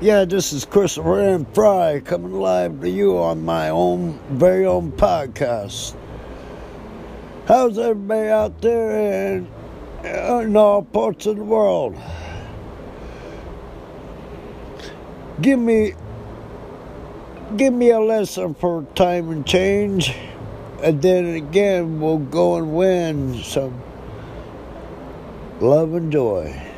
Yeah, this is Christopher M. Fry coming live to you on my own very own podcast. How's everybody out there in, in all parts of the world? Give me give me a lesson for time and change, and then again we'll go and win some love and joy.